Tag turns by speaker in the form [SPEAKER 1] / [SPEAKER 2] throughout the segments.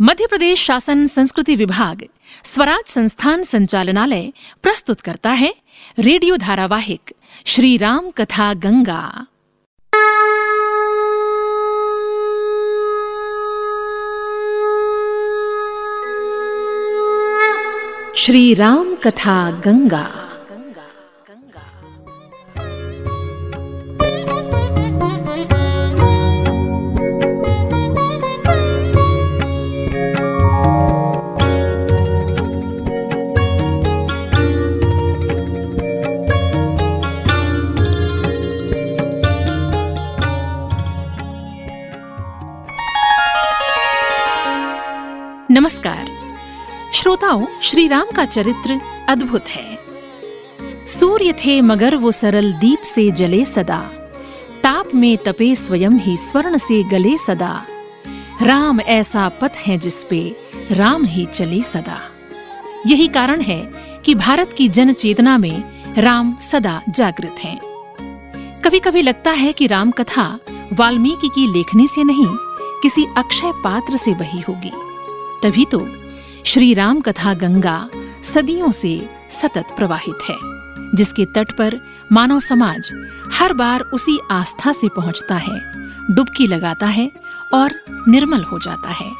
[SPEAKER 1] मध्य प्रदेश शासन संस्कृति विभाग, स्वराज संस्थान संचालनालय प्रस्तुत करता है रेडियो धारावाहिक, श्री राम कथा गंगा। श्री राम कथा गंगा। श्रोताओं श्री राम का चरित्र अद्भुत है। सूर्य थे मगर वो सरल दीप से जले सदा। ताप में तपे स्वयं ही स्वर्ण से गले सदा। राम ऐसा पथ है जिस पे राम ही चले सदा। यही कारण है कि भारत की जन चेतना में राम सदा जागृत हैं। कभी कभी लगता है कि राम कथा वाल्मीकि की लेखनी से नहीं, किसी अक्षय पात्र से बही होगी। तभी तो श्री राम कथा गंगा सदियों से सतत प्रवाहित है, जिसके तट पर मानव समाज हर बार उसी आस्था से पहुँचता है, डुबकी लगाता है और निर्मल हो जाता है।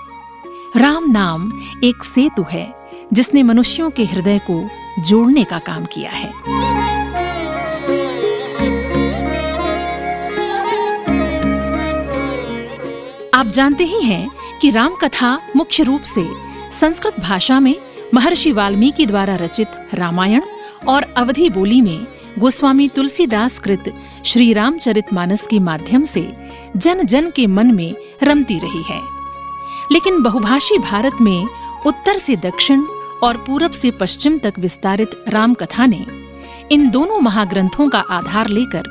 [SPEAKER 1] राम नाम एक सेतु है, जिसने मनुष्यों के हृदय को जोड़ने का काम किया है। आप जानते ही हैं कि राम कथा मुख्य रूप से संस्कृत भाषा में महर्षि वाल्मीकि द्वारा रचित रामायण और अवधि बोली में गोस्वामी तुलसीदास कृत श्री रामचरितमानस के माध्यम से जन जन के मन में रमती रही है। लेकिन बहुभाषी भारत में उत्तर से दक्षिण और पूरब से पश्चिम तक विस्तारित राम कथा ने इन दोनों महाग्रंथों का आधार लेकर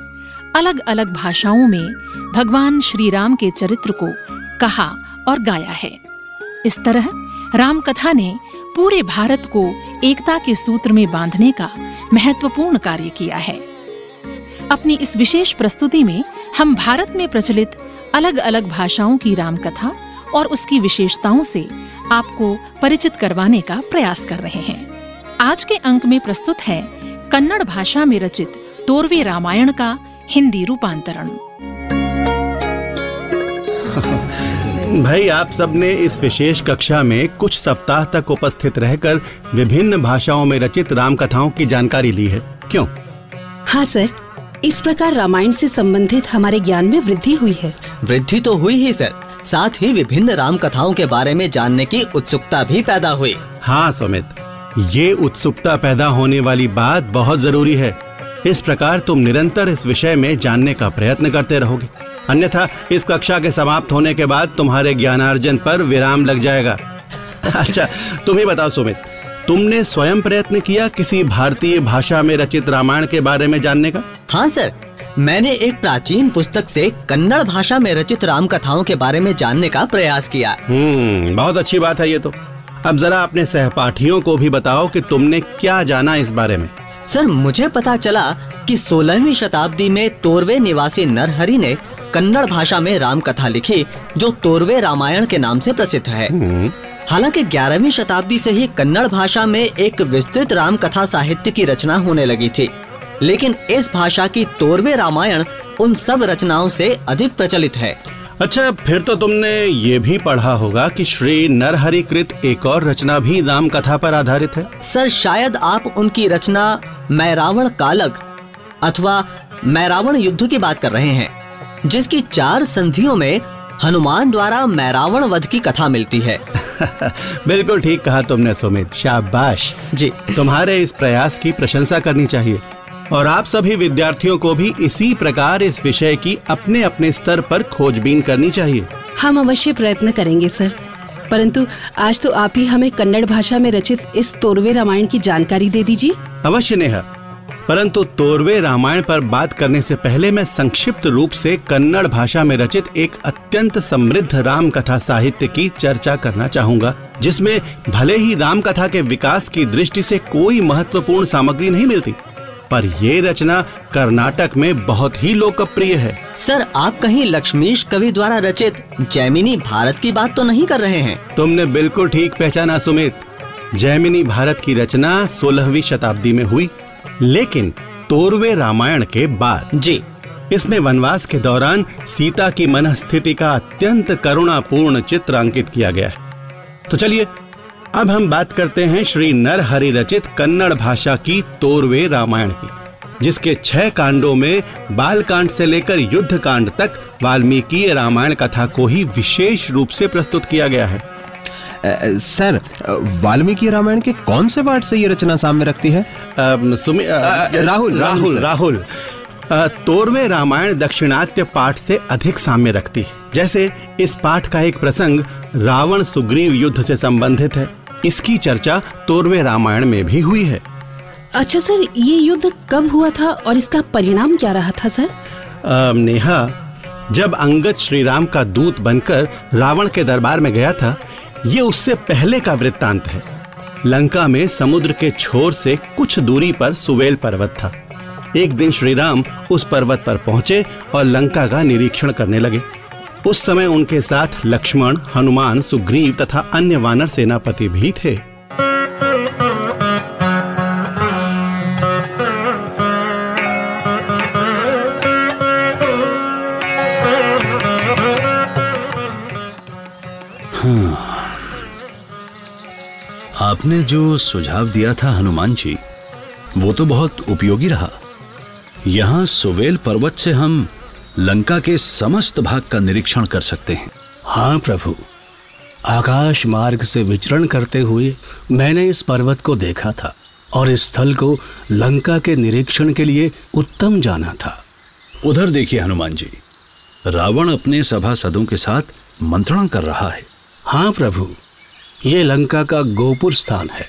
[SPEAKER 1] अलग अलग भाषाओं में भगवान श्री राम के चरित्र को कहा और गाया है। इस तरह राम कथा ने पूरे भारत को एकता के सूत्र में बांधने का महत्वपूर्ण कार्य किया है। अपनी इस विशेष प्रस्तुति में हम भारत में प्रचलित अलग अलग भाषाओं की रामकथा और उसकी विशेषताओं से आपको परिचित करवाने का प्रयास कर रहे हैं। आज के अंक में प्रस्तुत है कन्नड़ भाषा में रचित तोरवे रामायण का हिंदी रूपांतरण।
[SPEAKER 2] भाई आप सबने इस विशेष कक्षा में कुछ सप्ताह तक उपस्थित रहकर विभिन्न भाषाओं में रचित राम कथाओं की जानकारी ली है। क्यों?
[SPEAKER 3] हाँ सर। इस प्रकार रामायण से संबंधित हमारे ज्ञान में वृद्धि हुई है।
[SPEAKER 4] वृद्धि तो हुई ही सर। साथ ही विभिन्न राम कथाओं के बारे में जानने की उत्सुकता भी पैदा हुई।
[SPEAKER 2] हाँ सुमित। ये उत्सुकता पैदा होने वाली बात बहुत ज़रूरी है। इस प्रकार तुम निरंतर इस विषय में जानने का प्रयत्न करते रहोगे। अन्यथा इस कक्षा के समाप्त होने के बाद तुम्हारे ज्ञानार्जन पर विराम लग जाएगा। अच्छा तुम ही बताओ सुमित तुमने स्वयं प्रयत्न किया किसी भारतीय भाषा में रचित रामायण के बारे में जानने का?
[SPEAKER 4] हाँ सर मैंने एक प्राचीन पुस्तक से कन्नड़ भाषा में रचित राम कथाओं के बारे में जानने का प्रयास किया।
[SPEAKER 2] हम्म बहुत अच्छी बात है ये तो। अब जरा अपने सहपाठियों को भी बताओ कि तुमने क्या जाना इस बारे में।
[SPEAKER 4] सर मुझे पता चला कि 16वीं शताब्दी में तोरवे निवासी नरहरि ने कन्नड़ भाषा में राम कथा लिखी जो तोरवे रामायण के नाम से प्रसिद्ध है। हालाँकि 11वीं शताब्दी से ही कन्नड़ भाषा में एक विस्तृत राम कथा साहित्य की रचना होने लगी थी। लेकिन इस भाषा की तोरवे रामायण उन सब रचनाओं से अधिक प्रचलित है।
[SPEAKER 2] अच्छा फिर तो तुमने ये भी पढ़ा होगा कि श्री नरहरि कृत एक और रचना भी राम कथा पर आधारित है।
[SPEAKER 4] सर शायद आप उनकी रचना मैरावण कालक अथवा मैरावण युद्ध की बात कर रहे हैं। जिसकी चार संधियों में हनुमान द्वारा मैरावण वध की कथा मिलती है।
[SPEAKER 2] बिल्कुल ठीक कहा तुमने सुमित। शाबाश।
[SPEAKER 4] जी।
[SPEAKER 2] तुम्हारे इस प्रयास की प्रशंसा करनी चाहिए। और आप सभी विद्यार्थियों को भी इसी प्रकार इस विषय की अपने अपने स्तर पर खोजबीन करनी चाहिए।
[SPEAKER 3] हम अवश्य प्रयत्न करेंगे सर। परंतु आज तो आप ही हमें कन्नड़ भाषा में रचित इस तोरवे रामायण की जानकारी दे दीजिए।
[SPEAKER 2] अवश्य नेहा। परंतु तोरवे रामायण पर बात करने से पहले मैं संक्षिप्त रूप से कन्नड़ भाषा में रचित एक अत्यंत समृद्ध राम कथा साहित्य की चर्चा करना चाहूँगा जिसमें भले ही राम कथा के विकास की दृष्टि से कोई महत्वपूर्ण सामग्री नहीं मिलती पर ये रचना कर्नाटक में बहुत ही लोकप्रिय है।
[SPEAKER 4] सर आप कहीं लक्ष्मीश कवि द्वारा रचित जैमिनी भारत की बात तो नहीं कर रहे हैं?
[SPEAKER 2] तुमने बिल्कुल ठीक पहचाना सुमित। जैमिनी भारत की रचना 16वीं शताब्दी में हुई। लेकिन तोरवे रामायण के बाद।
[SPEAKER 4] जी।
[SPEAKER 2] इसमें वनवास के दौरान सीता की मन स्थिति का अत्यंत करुणापूर्ण चित्र अंकित किया गया है। तो चलिए अब हम बात करते हैं श्री नरहरि रचित कन्नड़ भाषा की तोरवे रामायण की जिसके छह कांडों में बाल कांड से लेकर युद्ध कांड तक वाल्मीकि रामायण कथा को ही विशेष रूप से प्रस्तुत किया गया है।
[SPEAKER 5] सर वाल्मीकि रामायण के कौन से पाठ से ये रचना सामने रखती है?
[SPEAKER 2] अम, सुमि अ,
[SPEAKER 5] राहुल,
[SPEAKER 2] राहुल राहुल तोरवे रामायण दक्षिणात्य पाठ से अधिक साम्य रखती है। जैसे इस पाठ का एक प्रसंग रावण सुग्रीव युद्ध से संबंधित है। इसकी चर्चा तोरवे रामायण में भी हुई है।
[SPEAKER 3] अच्छा सर ये युद्ध कब हुआ था और इसका परिणाम क्या रहा था सर?
[SPEAKER 2] अम, नेहा जब अंगद श्री राम का दूत बनकर रावण के दरबार में गया था ये उससे पहले का वृत्तांत है। लंका में समुद्र के छोर से कुछ दूरी पर सुवेल पर्वत था। एक दिन श्री राम उस पर्वत पर पहुँचे और लंका का निरीक्षण करने लगे। उस समय उनके साथ लक्ष्मण, हनुमान, सुग्रीव तथा अन्य वानर सेनापति भी थे।
[SPEAKER 6] आपने जो सुझाव दिया था हनुमान जी वो तो बहुत उपयोगी रहा। यहाँ सुवेल पर्वत से हम लंका के समस्त भाग का निरीक्षण कर सकते हैं।
[SPEAKER 7] हाँ प्रभु आकाश मार्ग से विचरण करते हुए मैंने इस पर्वत को देखा था और इस स्थल को लंका के निरीक्षण के लिए उत्तम जाना था।
[SPEAKER 6] उधर देखिए हनुमान जी रावण अपने सभासदों के साथ मंत्रणा कर रहा है।
[SPEAKER 7] हाँ प्रभु ये लंका का गोपुर स्थान है।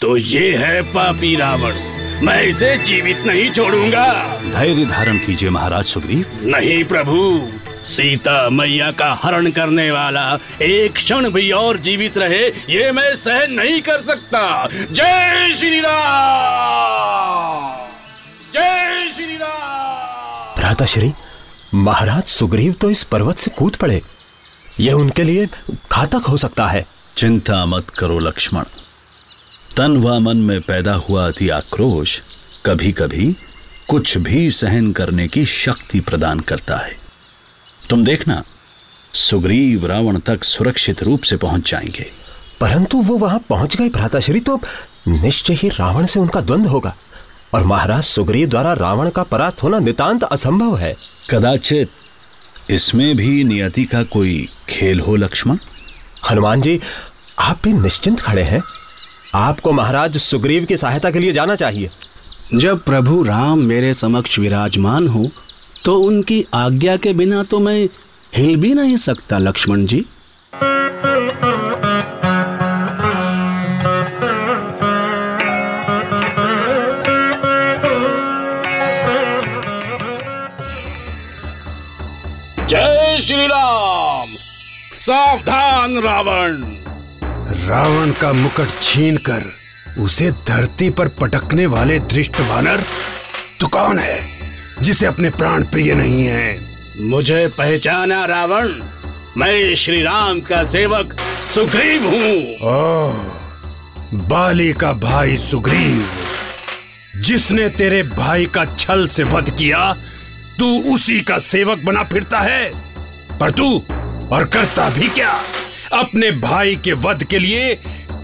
[SPEAKER 8] तो ये है पापी रावण। मैं इसे जीवित नहीं छोड़ूँगा।
[SPEAKER 6] धैर्य धारण कीजिए महाराज सुग्रीव।
[SPEAKER 8] नहीं प्रभु सीता मैया का हरण करने वाला एक क्षण भी और जीवित रहे ये मैं सहन नहीं कर सकता। जय श्री राम। जय श्री राम।
[SPEAKER 5] भ्राताश्री महाराज सुग्रीव तो इस पर्वत से कूद पड़े। यह उनके लिए घातक हो सकता है।
[SPEAKER 6] चिंता मत करो लक्ष्मण। तन व मन में पैदा हुआ अति आक्रोश कभी कभी कुछ भी सहन करने की शक्ति प्रदान करता है। तुम देखना सुग्रीव रावण तक सुरक्षित रूप से पहुँच जाएँगे।
[SPEAKER 5] परंतु वो वहाँ पहुँच गए भ्राताश्री तो निश्चय ही रावण से उनका द्वंद होगा। और महाराज सुग्रीव द्वारा रावण का परास्त होना नितांत असंभव है।
[SPEAKER 6] कदाचित इसमें भी नियति का कोई खेल हो लक्ष्मण?
[SPEAKER 5] हनुमान जी आप भी निश्चिंत खड़े हैं। आपको महाराज सुग्रीव की सहायता के लिए जाना चाहिए।
[SPEAKER 7] जब प्रभु राम मेरे समक्ष विराजमान हो तो उनकी आज्ञा के बिना तो मैं हिल भी नहीं सकता लक्ष्मण जी।
[SPEAKER 8] जय श्री राम सावधान रावण।
[SPEAKER 9] रावण का मुकुट छीनकर उसे धरती पर पटकने वाले दृष्ट वानर तो कौन है जिसे अपने प्राण प्रिय नहीं है?
[SPEAKER 8] मुझे पहचाना रावण। मैं श्री राम का सेवक सुग्रीव हूँ।
[SPEAKER 9] ओह बाली का भाई सुग्रीव जिसने तेरे भाई का छल से वध किया तू उसी का सेवक बना फिरता है। पर तू और करता भी क्या? अपने भाई के वध के लिए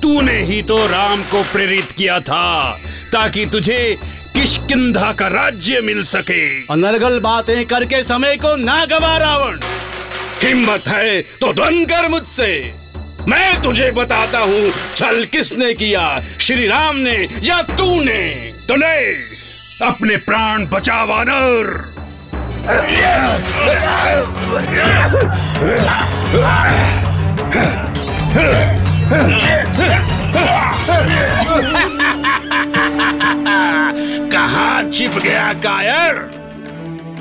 [SPEAKER 9] तूने ही तो राम को प्रेरित किया था ताकि तुझे किशकिंधा का राज्य मिल सके।
[SPEAKER 8] अनर्गल बातें करके समय को ना गवा रावण। हिम्मत है तो द्वंद कर मुझसे। मैं तुझे बताता हूँ छल किसने किया? श्री राम ने या तूने?
[SPEAKER 9] तो नहीं अपने प्राण बचा वानर
[SPEAKER 8] कहा छिप गया कायर?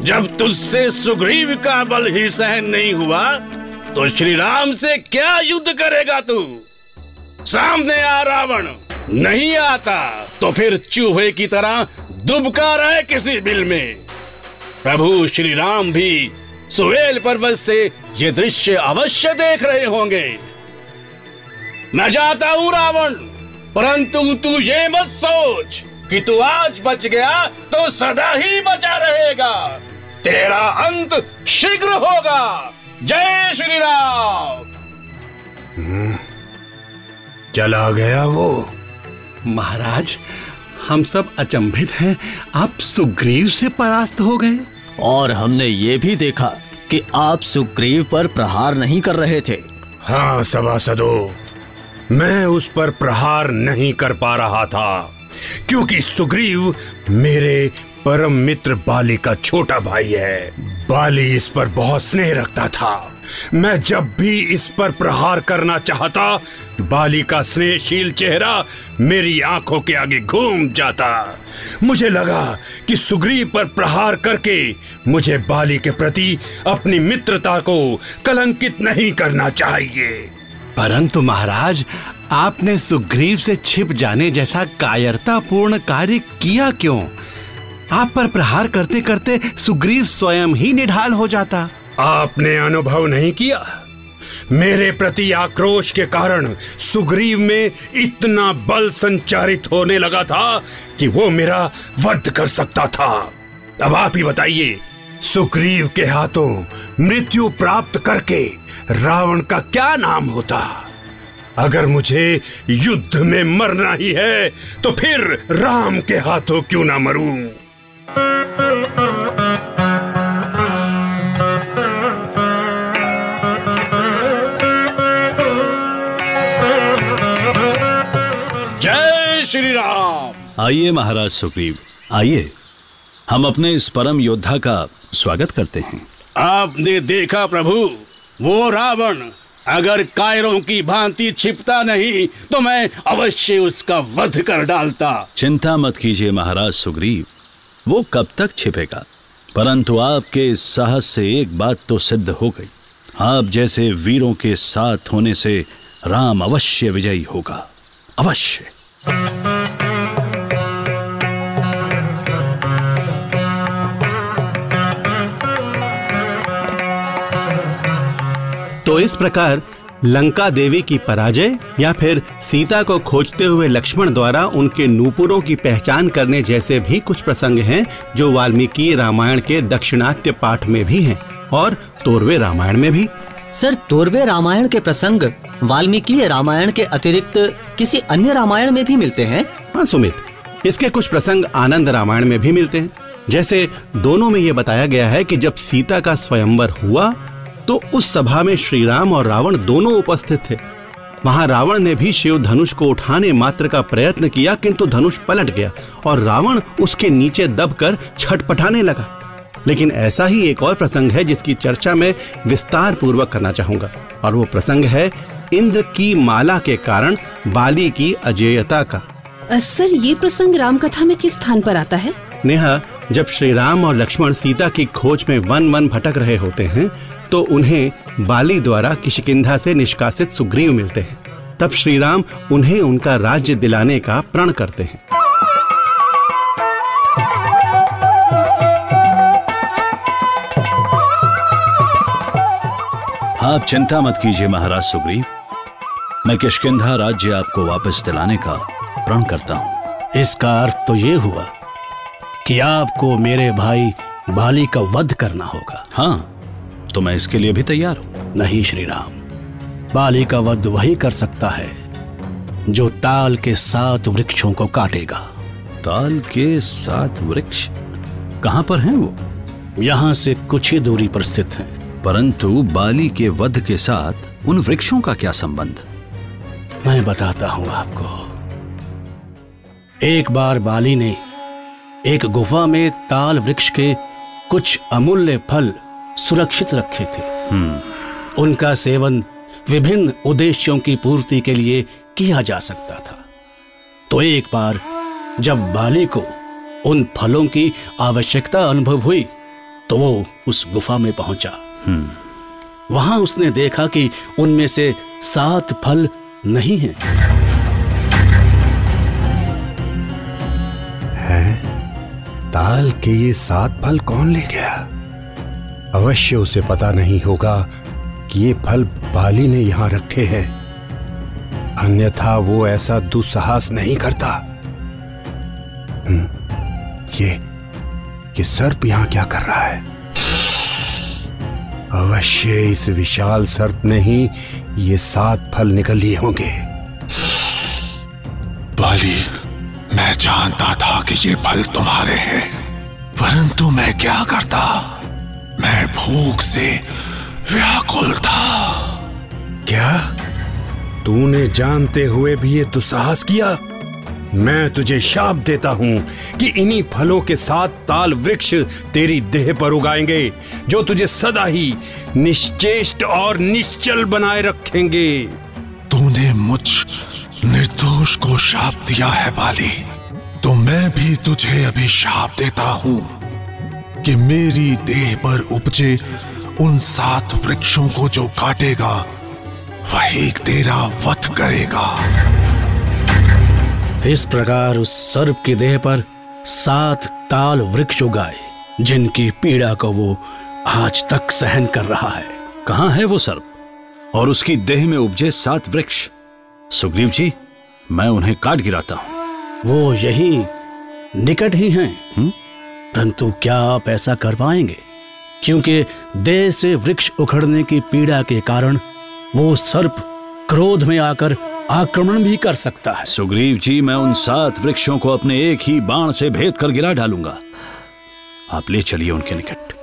[SPEAKER 8] जब तुझसे सुग्रीव का बल ही सहन नहीं हुआ तो श्री राम से क्या युद्ध करेगा तू? सामने आ रावण, नहीं आता तो फिर चूहे की तरह दुबका रहे किसी बिल में। प्रभु श्री राम भी सुहेल पर्वत से ये दृश्य अवश्य देख रहे होंगे। मैं जाता हूँ रावण परंतु तू ये मत सोच कि तू आज बच गया तो सदा ही बचा रहेगा। तेरा अंत शीघ्र होगा। जय श्री राम।
[SPEAKER 9] चला गया वो।
[SPEAKER 2] महाराज हम सब अचंभित हैं। आप सुग्रीव से परास्त हो गए।
[SPEAKER 4] और हमने ये भी देखा कि आप सुग्रीव पर प्रहार नहीं कर रहे थे।
[SPEAKER 9] हाँ सभासदो, मैं उस पर प्रहार नहीं कर पा रहा था, क्योंकि सुग्रीव मेरे परम मित्र बाली का छोटा भाई है। बाली इस पर बहुत स्नेह रखता था। मैं जब भी इस पर प्रहार करना चाहता बाली का स्नेहशील चेहरा मेरी आँखों के आगे घूम जाता। मुझे लगा कि सुग्रीव पर प्रहार करके मुझे बाली के प्रति अपनी मित्रता को कलंकित नहीं करना चाहिए।
[SPEAKER 2] परंतु महाराज, आपने सुग्रीव से छिप जाने जैसा कायरतापूर्ण कार्य किया क्यों? आप पर प्रहार करते करते सुग्रीव स्वयं ही निढाल हो जाता।
[SPEAKER 9] आपने अनुभव नहीं किया? मेरे प्रति आक्रोश के कारण सुग्रीव में इतना बल संचारित होने लगा था कि वो मेरा वध कर सकता था। अब आप ही बताइए, सुग्रीव के हाथों मृत्यु प्राप्त करके रावण का क्या नाम होता? अगर मुझे युद्ध में मरना ही है तो फिर राम के हाथों क्यों ना मरूं?
[SPEAKER 8] श्री राम
[SPEAKER 6] आइए महाराज सुग्रीव आइए। हम अपने इस परम योद्धा का स्वागत करते हैं।
[SPEAKER 8] आपने देखा प्रभु वो रावण अगर कायरों की भांति छिपता नहीं तो मैं अवश्य उसका वध कर डालता।
[SPEAKER 6] चिंता मत कीजिए महाराज सुग्रीव वो कब तक छिपेगा? परंतु आपके साहस से एक बात तो सिद्ध हो गई। आप जैसे वीरों के साथ होने से राम अवश्य विजयी होगा। अवश्य।
[SPEAKER 2] तो इस प्रकार लंका देवी की पराजय या फिर सीता को खोजते हुए लक्ष्मण द्वारा उनके नूपुरों की पहचान करने जैसे भी कुछ प्रसंग हैं, जो वाल्मीकि रामायण के दक्षिणात्य पाठ में भी हैं और तोरवे रामायण में भी।
[SPEAKER 4] सर, तोरवे रामायण के प्रसंग वाल्मीकि रामायण के अतिरिक्त किसी अन्य रामायण में भी मिलते हैं?
[SPEAKER 2] हाँ सुमित, इसके कुछ प्रसंग आनंद रामायण में भी मिलते हैं। जैसे दोनों में यह बताया गया है कि जब सीता का स्वयंवर हुआ तो उस सभा में श्री राम और रावण दोनों उपस्थित थे। वहाँ रावण ने भी शिव धनुष को उठाने मात्र का प्रयत्न किया, किंतु धनुष पलट गया और रावण उसके नीचे दबकर छटपटाने लगा। लेकिन ऐसा ही एक और प्रसंग है जिसकी चर्चा मैं विस्तार पूर्वक करना चाहूँगा। और वो प्रसंग है इंद्र की माला के कारण बाली की अजेयता का।
[SPEAKER 3] सर ये प्रसंग राम कथा में किस स्थान पर आता है?
[SPEAKER 2] नेहा जब श्री राम और लक्ष्मण सीता की खोज में वन वन भटक रहे होते हैं तो उन्हें बाली द्वारा किशकिंधा से निष्कासित सुग्रीव मिलते हैं। तब श्री राम उन्हें उनका राज्य दिलाने का प्रण करते हैं।
[SPEAKER 6] आप चिंता मत कीजिए महाराज सुग्रीव। मैं किशकिंधा राज्य आपको वापस दिलाने का प्रण करता हूँ।
[SPEAKER 7] इसका अर्थ तो ये हुआ कि आपको मेरे भाई बाली का वध करना होगा।
[SPEAKER 6] हाँ तो मैं इसके लिए भी तैयार हूँ।
[SPEAKER 7] नहीं श्री राम बाली का वध वही कर सकता है जो ताल के सात वृक्षों को काटेगा।
[SPEAKER 6] ताल के सात वृक्ष? कहाँ पर हैं वो?
[SPEAKER 7] यहाँ से कुछ ही दूरी पर स्थित हैं।
[SPEAKER 6] परंतु बाली के वध के साथ उन वृक्षों का क्या संबंध?
[SPEAKER 7] मैं बताता हूँ आपको। एक बार बाली ने एक गुफा में ताल वृक्ष के कुछ अमूल्य फल सुरक्षित रखे थे। उनका सेवन विभिन्न उद्देश्यों की पूर्ति के लिए किया जा सकता था। तो एक बार जब बाली को उन फलों की आवश्यकता अनुभव हुई तो वो उस गुफा में पहुँचा। वहाँ उसने देखा कि उनमें से सात फल नहीं हैं?
[SPEAKER 9] ताल के ये सात फल कौन ले गया? अवश्य उसे पता नहीं होगा कि ये फल बाली ने यहाँ रखे हैं। अन्यथा वो ऐसा दुस्साहस नहीं करता। हम्म, ये ये सर्प यहाँ क्या कर रहा है? अवश्य इस विशाल सर्प ने ही ये सात फल निकल लिए होंगे।
[SPEAKER 10] बाली मैं जानता था कि ये फल तुम्हारे हैं परंतु मैं क्या करता? मैं भूख से व्याकुल था।
[SPEAKER 9] क्या? तूने जानते हुए भी ये दुस्साहस किया? मैं तुझे शाप देता हूँ कि इन्हीं फलों के साथ ताल वृक्ष तेरी देह पर उगाएँगे, जो तुझे सदा ही निश्चेष्ट और निश्चल बनाए रखेंगे।
[SPEAKER 10] तूने मुझ निर्दोष को शाप दिया है, बाली। तो मैं भी तुझे अभी शाप देता हूँ कि मेरी देह पर उपजे उन सात वृक्षों को जो काटेगा, वही तेरा वध करेगा।
[SPEAKER 7] इस प्रकार उस सर्प की देह पर सात ताल वृक्ष उगाए जिनकी पीड़ा को वो आज तक सहन कर रहा है।
[SPEAKER 6] कहाँ है वो सर्प? और उसकी देह में उपजे सात वृक्ष। सुग्रीव जी मैं उन्हें काट गिराता हूँ।
[SPEAKER 7] वो यही निकट ही हैं? परंतु क्या आप ऐसा कर पाएँगे? क्योंकि देह से वृक्ष उखड़ने की पीड़ा के कारण वो सर्प क्रोध में आकर आक्रमण भी कर सकता है।
[SPEAKER 6] सुग्रीव जी मैं उन सात वृक्षों को अपने एक ही बाण से भेद कर गिरा डालूँगा। आप ले चलिए उनके निकट।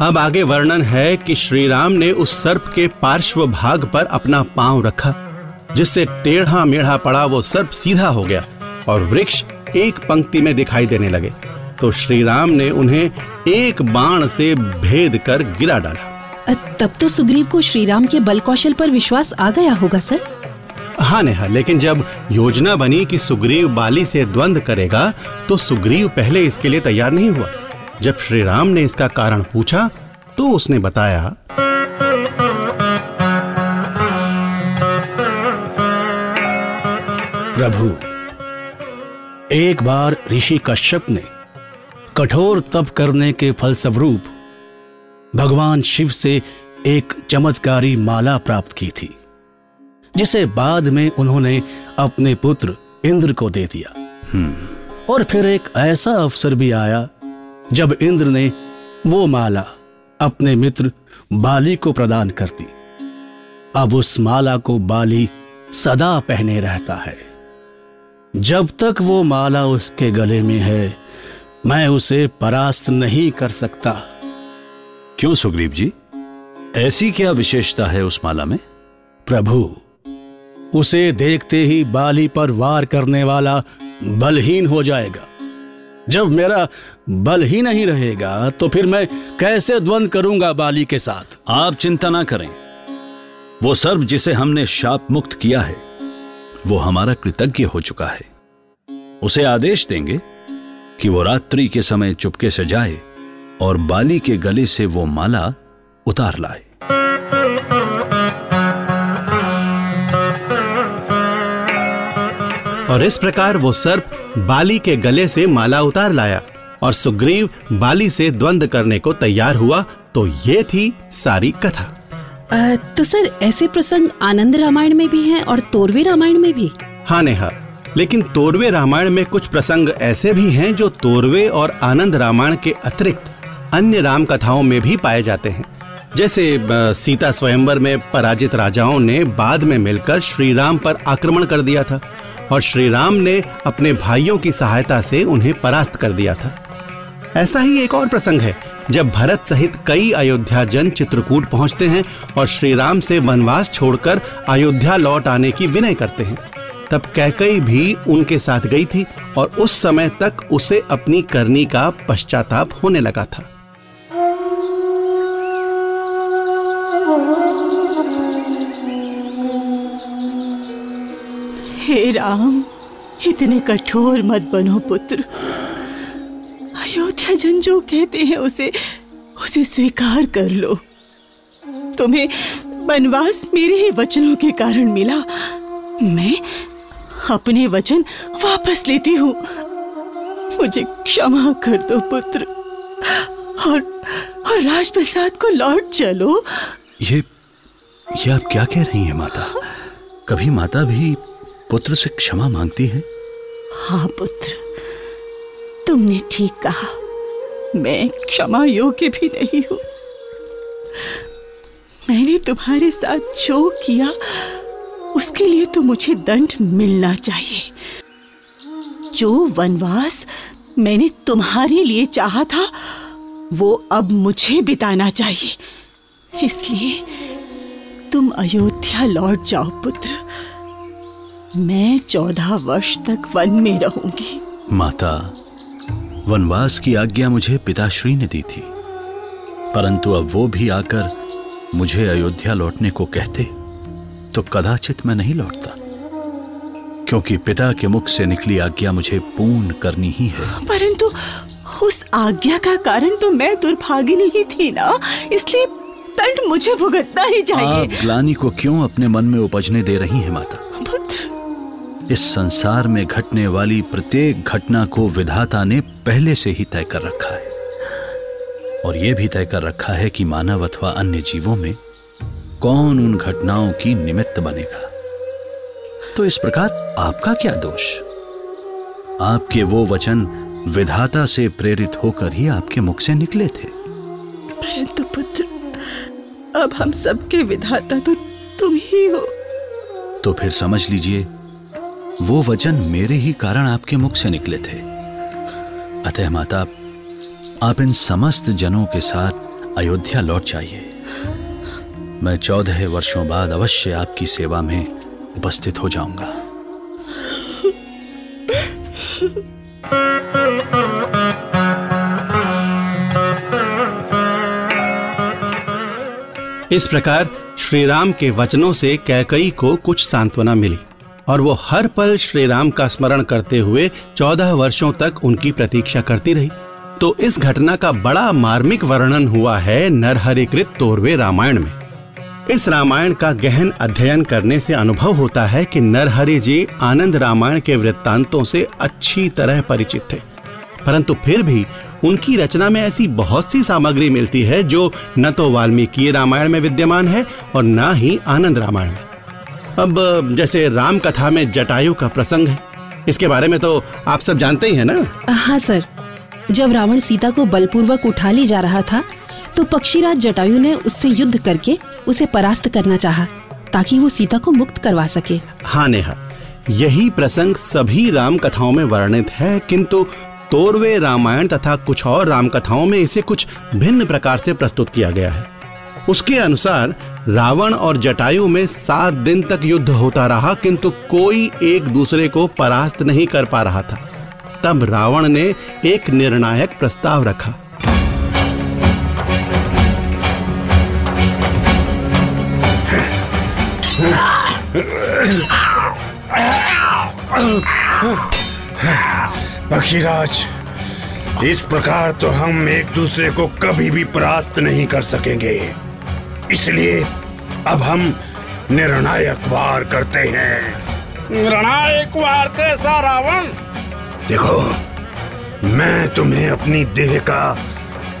[SPEAKER 2] अब आगे वर्णन है कि श्री राम ने उस सर्प के पार्श्व भाग पर अपना पाँव रखा जिससे टेढ़ा मेढ़ा पड़ा वो सर्प सीधा हो गया और वृक्ष एक पंक्ति में दिखाई देने लगे तो श्री राम ने उन्हें एक बाण से भेद कर गिरा डाला।
[SPEAKER 3] तब तो सुग्रीव को श्री राम के बल कौशल पर विश्वास आ गया होगा सर।
[SPEAKER 2] हाँ नेहा लेकिन जब योजना बनी कि सुग्रीव बाली से द्वंद करेगा तो सुग्रीव पहले इसके लिए तैयार नहीं हुआ। जब श्री राम ने इसका कारण पूछा तो उसने बताया
[SPEAKER 7] प्रभु एक बार ऋषि कश्यप ने कठोर तप करने के फलस्वरूप भगवान शिव से एक चमत्कारी माला प्राप्त की थी जिसे बाद में उन्होंने अपने पुत्र इंद्र को दे दिया। और फिर एक ऐसा अवसर भी आया जब इंद्र ने वो माला अपने मित्र बाली को प्रदान कर दी। अब उस माला को बाली सदा पहने रहता है। जब तक वो माला उसके गले में है मैं उसे परास्त नहीं कर सकता।
[SPEAKER 6] क्यों सुग्रीव जी? ऐसी क्या विशेषता है उस माला में?
[SPEAKER 7] प्रभु उसे देखते ही बाली पर वार करने वाला बलहीन हो जाएगा। जब मेरा बल ही नहीं रहेगा तो फिर मैं कैसे द्वंद करूँगा बाली के साथ?
[SPEAKER 6] आप चिंता ना करें। वो सर्प जिसे हमने शाप मुक्त किया है वो हमारा कृतज्ञ हो चुका है। उसे आदेश देंगे कि वो रात्रि के समय चुपके से जाए और बाली के गले से वो माला उतार लाए।
[SPEAKER 2] और इस प्रकार वो सर्प बाली के गले से माला उतार लाया और सुग्रीव बाली से द्वंद करने को तैयार हुआ तो ये थी सारी कथा।
[SPEAKER 3] तो सर, ऐसे प्रसंग आनंद रामायण में भी हैं और तोरवे रामायण में भी?
[SPEAKER 2] हाँ नेहा, लेकिन तोरवे रामायण में कुछ प्रसंग ऐसे भी हैं जो तोरवे और आनंद रामायण के अतिरिक्त अन्य राम कथाओं में भी पाए जाते हैं। जैसे सीता स्वयंवर में पराजित राजाओं ने बाद में मिलकर श्री राम पर आक्रमण कर दिया था और श्री राम ने अपने भाइयों की सहायता से उन्हें परास्त कर दिया था। ऐसा ही एक और प्रसंग है जब भरत सहित कई अयोध्या जन चित्रकूट पहुँचते हैं और श्री राम से वनवास छोड़कर अयोध्या लौट आने की विनय करते हैं। तब कैकई भी उनके साथ गई थी और उस समय तक उसे अपनी करनी का पश्चाताप होने लगा था।
[SPEAKER 11] हे राम, इतने कठोर मत बनो पुत्र। जन जो कहते हैं उसे उसे स्वीकार कर लो। तुम्हें वनवास मेरे ही वचनों के कारण मिला। मैं अपने वचन वापस लेती हूँ। मुझे क्षमा कर दो पुत्र। और और राजप्रसाद को लौट चलो।
[SPEAKER 6] ये ये आप क्या कह रही हैं माता? कभी माता भी पुत्र से क्षमा मांगती है?
[SPEAKER 11] हाँ पुत्र। तुमने ठीक कहा। मैं क्षमा योग्य भी नहीं हूँ। मैंने तुम्हारे साथ जो किया, उसके लिए तो मुझे दंड मिलना चाहिए। जो वनवास मैंने तुम्हारे लिए चाहा था, वो अब मुझे बिताना चाहिए। इसलिए तुम अयोध्या लौट जाओ, पुत्र। मैं चौदह वर्ष तक वन में रहूँगी।
[SPEAKER 6] माता वनवास की आज्ञा मुझे पिताश्री ने दी थी। परंतु अब वो भी आकर मुझे अयोध्या लौटने को कहते तो कदाचित मैं नहीं लौटता क्योंकि पिता के मुख से निकली आज्ञा मुझे पूर्ण करनी ही है।
[SPEAKER 11] परंतु उस आज्ञा का कारण तो मैं दुर्भागिनी ही थी ना इसलिए दंड मुझे भुगतना ही चाहिए।
[SPEAKER 6] आप ग्लानी को क्यों अपने मन में उपजने दे रही हैं माता?
[SPEAKER 11] पुत्र
[SPEAKER 6] इस संसार में घटने वाली प्रत्येक घटना को विधाता ने पहले से ही तय कर रखा है। और यह भी तय कर रखा है कि मानव अथवा अन्य जीवों में कौन उन घटनाओं की निमित्त बनेगा। तो इस प्रकार आपका क्या दोष? आपके वो वचन विधाता से प्रेरित होकर ही आपके मुख से निकले थे।
[SPEAKER 11] परंतु पुत्र अब हम सबके विधाता तो तुम ही हो।
[SPEAKER 6] तो फिर समझ लीजिए वो वचन मेरे ही कारण आपके मुख से निकले थे। अतः माता, आप इन समस्त जनों के साथ अयोध्या लौट जाइए। मैं चौदह वर्षों बाद अवश्य आपकी सेवा में उपस्थित हो जाऊँगा।
[SPEAKER 2] इस प्रकार श्री राम के वचनों से कैकई को कुछ सांत्वना मिली। और वो हर पल श्री राम का स्मरण करते हुए चौदह वर्षों तक उनकी प्रतीक्षा करती रही। तो इस घटना का बड़ा मार्मिक वर्णन हुआ है नरहरिकृत तोरवे रामायण में। इस रामायण का गहन अध्ययन करने से अनुभव होता है कि नरहरि जी आनंद रामायण के वृत्तांतों से अच्छी तरह परिचित थे। परंतु फिर भी उनकी रचना में ऐसी बहुत सी सामग्री मिलती है जो न तो वाल्मीकि रामायण में विद्यमान है और न ही आनंद रामायण में। अब जैसे राम कथा में जटायु का प्रसंग है इसके बारे में तो आप सब जानते ही है ना?
[SPEAKER 3] हाँ सर। जब रावण सीता को बलपूर्वक उठा ले जा रहा था तो पक्षीराज जटायु ने उससे युद्ध करके उसे परास्त करना चाहा ताकि वो सीता को मुक्त करवा सके।
[SPEAKER 2] हाँ नेहा। यही प्रसंग सभी राम कथाओं में वर्णित है किंतु तोरवे रामायण तथा कुछ और राम कथाओं में इसे कुछ भिन्न प्रकार से प्रस्तुत किया गया है। उसके अनुसार, रावण और जटायु में सात दिन तक युद्ध होता रहा, किंतु कोई एक दूसरे को परास्त नहीं कर पा रहा था। तब रावण ने एक निर्णायक प्रस्ताव रखा।
[SPEAKER 9] पक्षीराज, इस प्रकार तो हम एक दूसरे को कभी भी परास्त नहीं कर सकेंगे। इसलिए अब हम निर्णायक वार करते हैं।
[SPEAKER 8] निर्णायक वार कैसा रावण?
[SPEAKER 9] देखो मैं तुम्हें अपनी देह का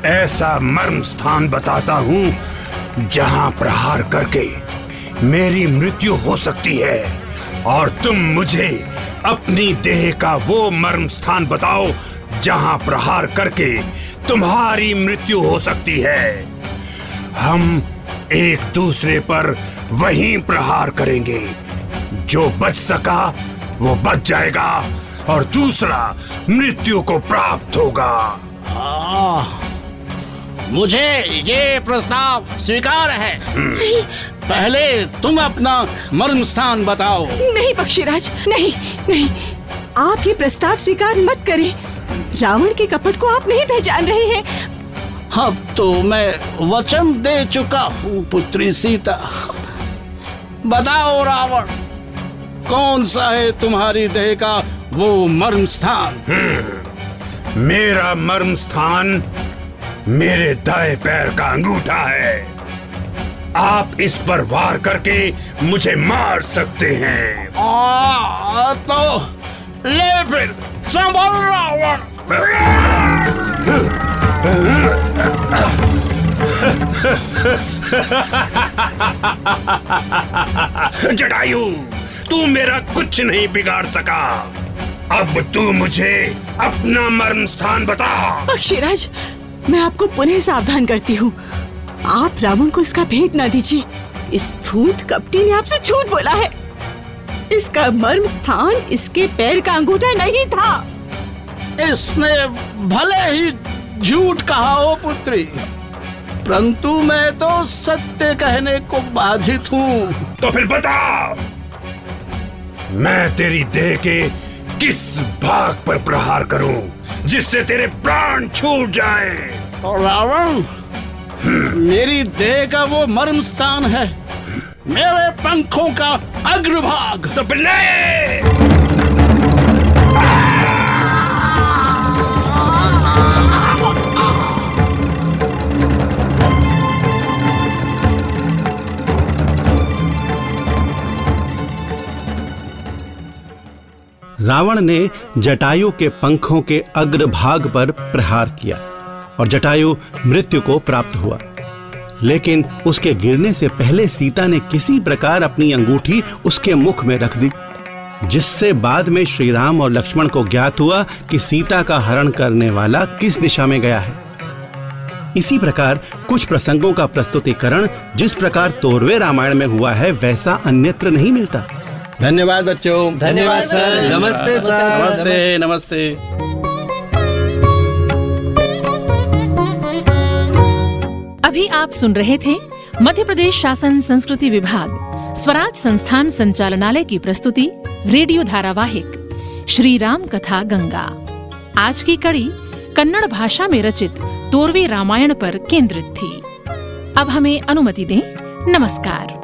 [SPEAKER 9] ऐसा मर्म स्थान बताता हूँ जहाँ प्रहार करके मेरी मृत्यु हो सकती है और तुम मुझे अपनी देह का वो मर्म स्थान बताओ जहाँ प्रहार करके तुम्हारी मृत्यु हो सकती है। हम एक दूसरे पर वही प्रहार करेंगे। जो बच सका वो बच जाएगा और दूसरा मृत्यु को प्राप्त होगा।
[SPEAKER 7] आ, मुझे ये प्रस्ताव स्वीकार है। पहले तुम अपना मर्म स्थान बताओ।
[SPEAKER 11] नहीं पक्षीराज। नहीं नहीं। आप ये प्रस्ताव स्वीकार मत करें। रावण के कपट को आप नहीं पहचान रहे हैं।
[SPEAKER 7] अब तो मैं वचन दे चुका हूँ पुत्री सीता। बताओ रावण कौन सा है तुम्हारी देह का वो मर्म स्थान?
[SPEAKER 9] मेरा मर्म स्थान मेरे दाएँ पैर का अंगूठा है। आप इस पर वार करके मुझे मार सकते हैं।
[SPEAKER 8] आ, तो ले फिर संभल रावण।
[SPEAKER 9] जटायु तू मेरा कुछ नहीं बिगाड़ सका। अब तू मुझे अपना मर्म स्थान बता।
[SPEAKER 11] पक्षीराज मैं आपको पुनः सावधान करती हूँ। आप रावण को इसका भेद ना दीजिए। इस धूत कपटी ने आपसे झूठ बोला है। इसका मर्म स्थान इसके पैर का अंगूठा नहीं था।
[SPEAKER 7] इसने भले ही झूठ कहा हो पुत्री? परंतु मैं तो सत्य कहने को बाधित हूँ।
[SPEAKER 9] तो फिर बता मैं तेरी देह के किस भाग पर प्रहार करूँ जिससे तेरे प्राण छूट जाए?
[SPEAKER 7] और रावण मेरी देह का वो मर्म स्थान है मेरे पंखों का अग्रभाग।
[SPEAKER 9] तो फिर
[SPEAKER 2] रावण ने जटायु के पंखों के अग्रभाग पर प्रहार किया और जटायु मृत्यु को प्राप्त हुआ। लेकिन उसके गिरने से पहले सीता ने किसी प्रकार अपनी अंगूठी उसके मुख में रख दी, जिससे बाद में श्री राम और लक्ष्मण को ज्ञात हुआ कि सीता का हरण करने वाला किस दिशा में गया है। इसी प्रकार कुछ प्रसंगों का प्रस्तुतिकरण जिस प्रकार तोरवे रामायण में हुआ है, वैसा अन्यत्र नहीं मिलता।
[SPEAKER 12] धन्यवाद बच्चों।
[SPEAKER 4] धन्यवाद सर। नमस्ते सर।
[SPEAKER 2] नमस्ते नमस्ते।
[SPEAKER 1] अभी आप सुन रहे थे मध्य प्रदेश शासन संस्कृति विभाग स्वराज संस्थान संचालनालय की प्रस्तुति रेडियो धारावाहिक श्री राम कथा गंगा। आज की कड़ी कन्नड़ भाषा में रचित तोरवे रामायण पर केंद्रित थी। अब हमें अनुमति दें नमस्कार।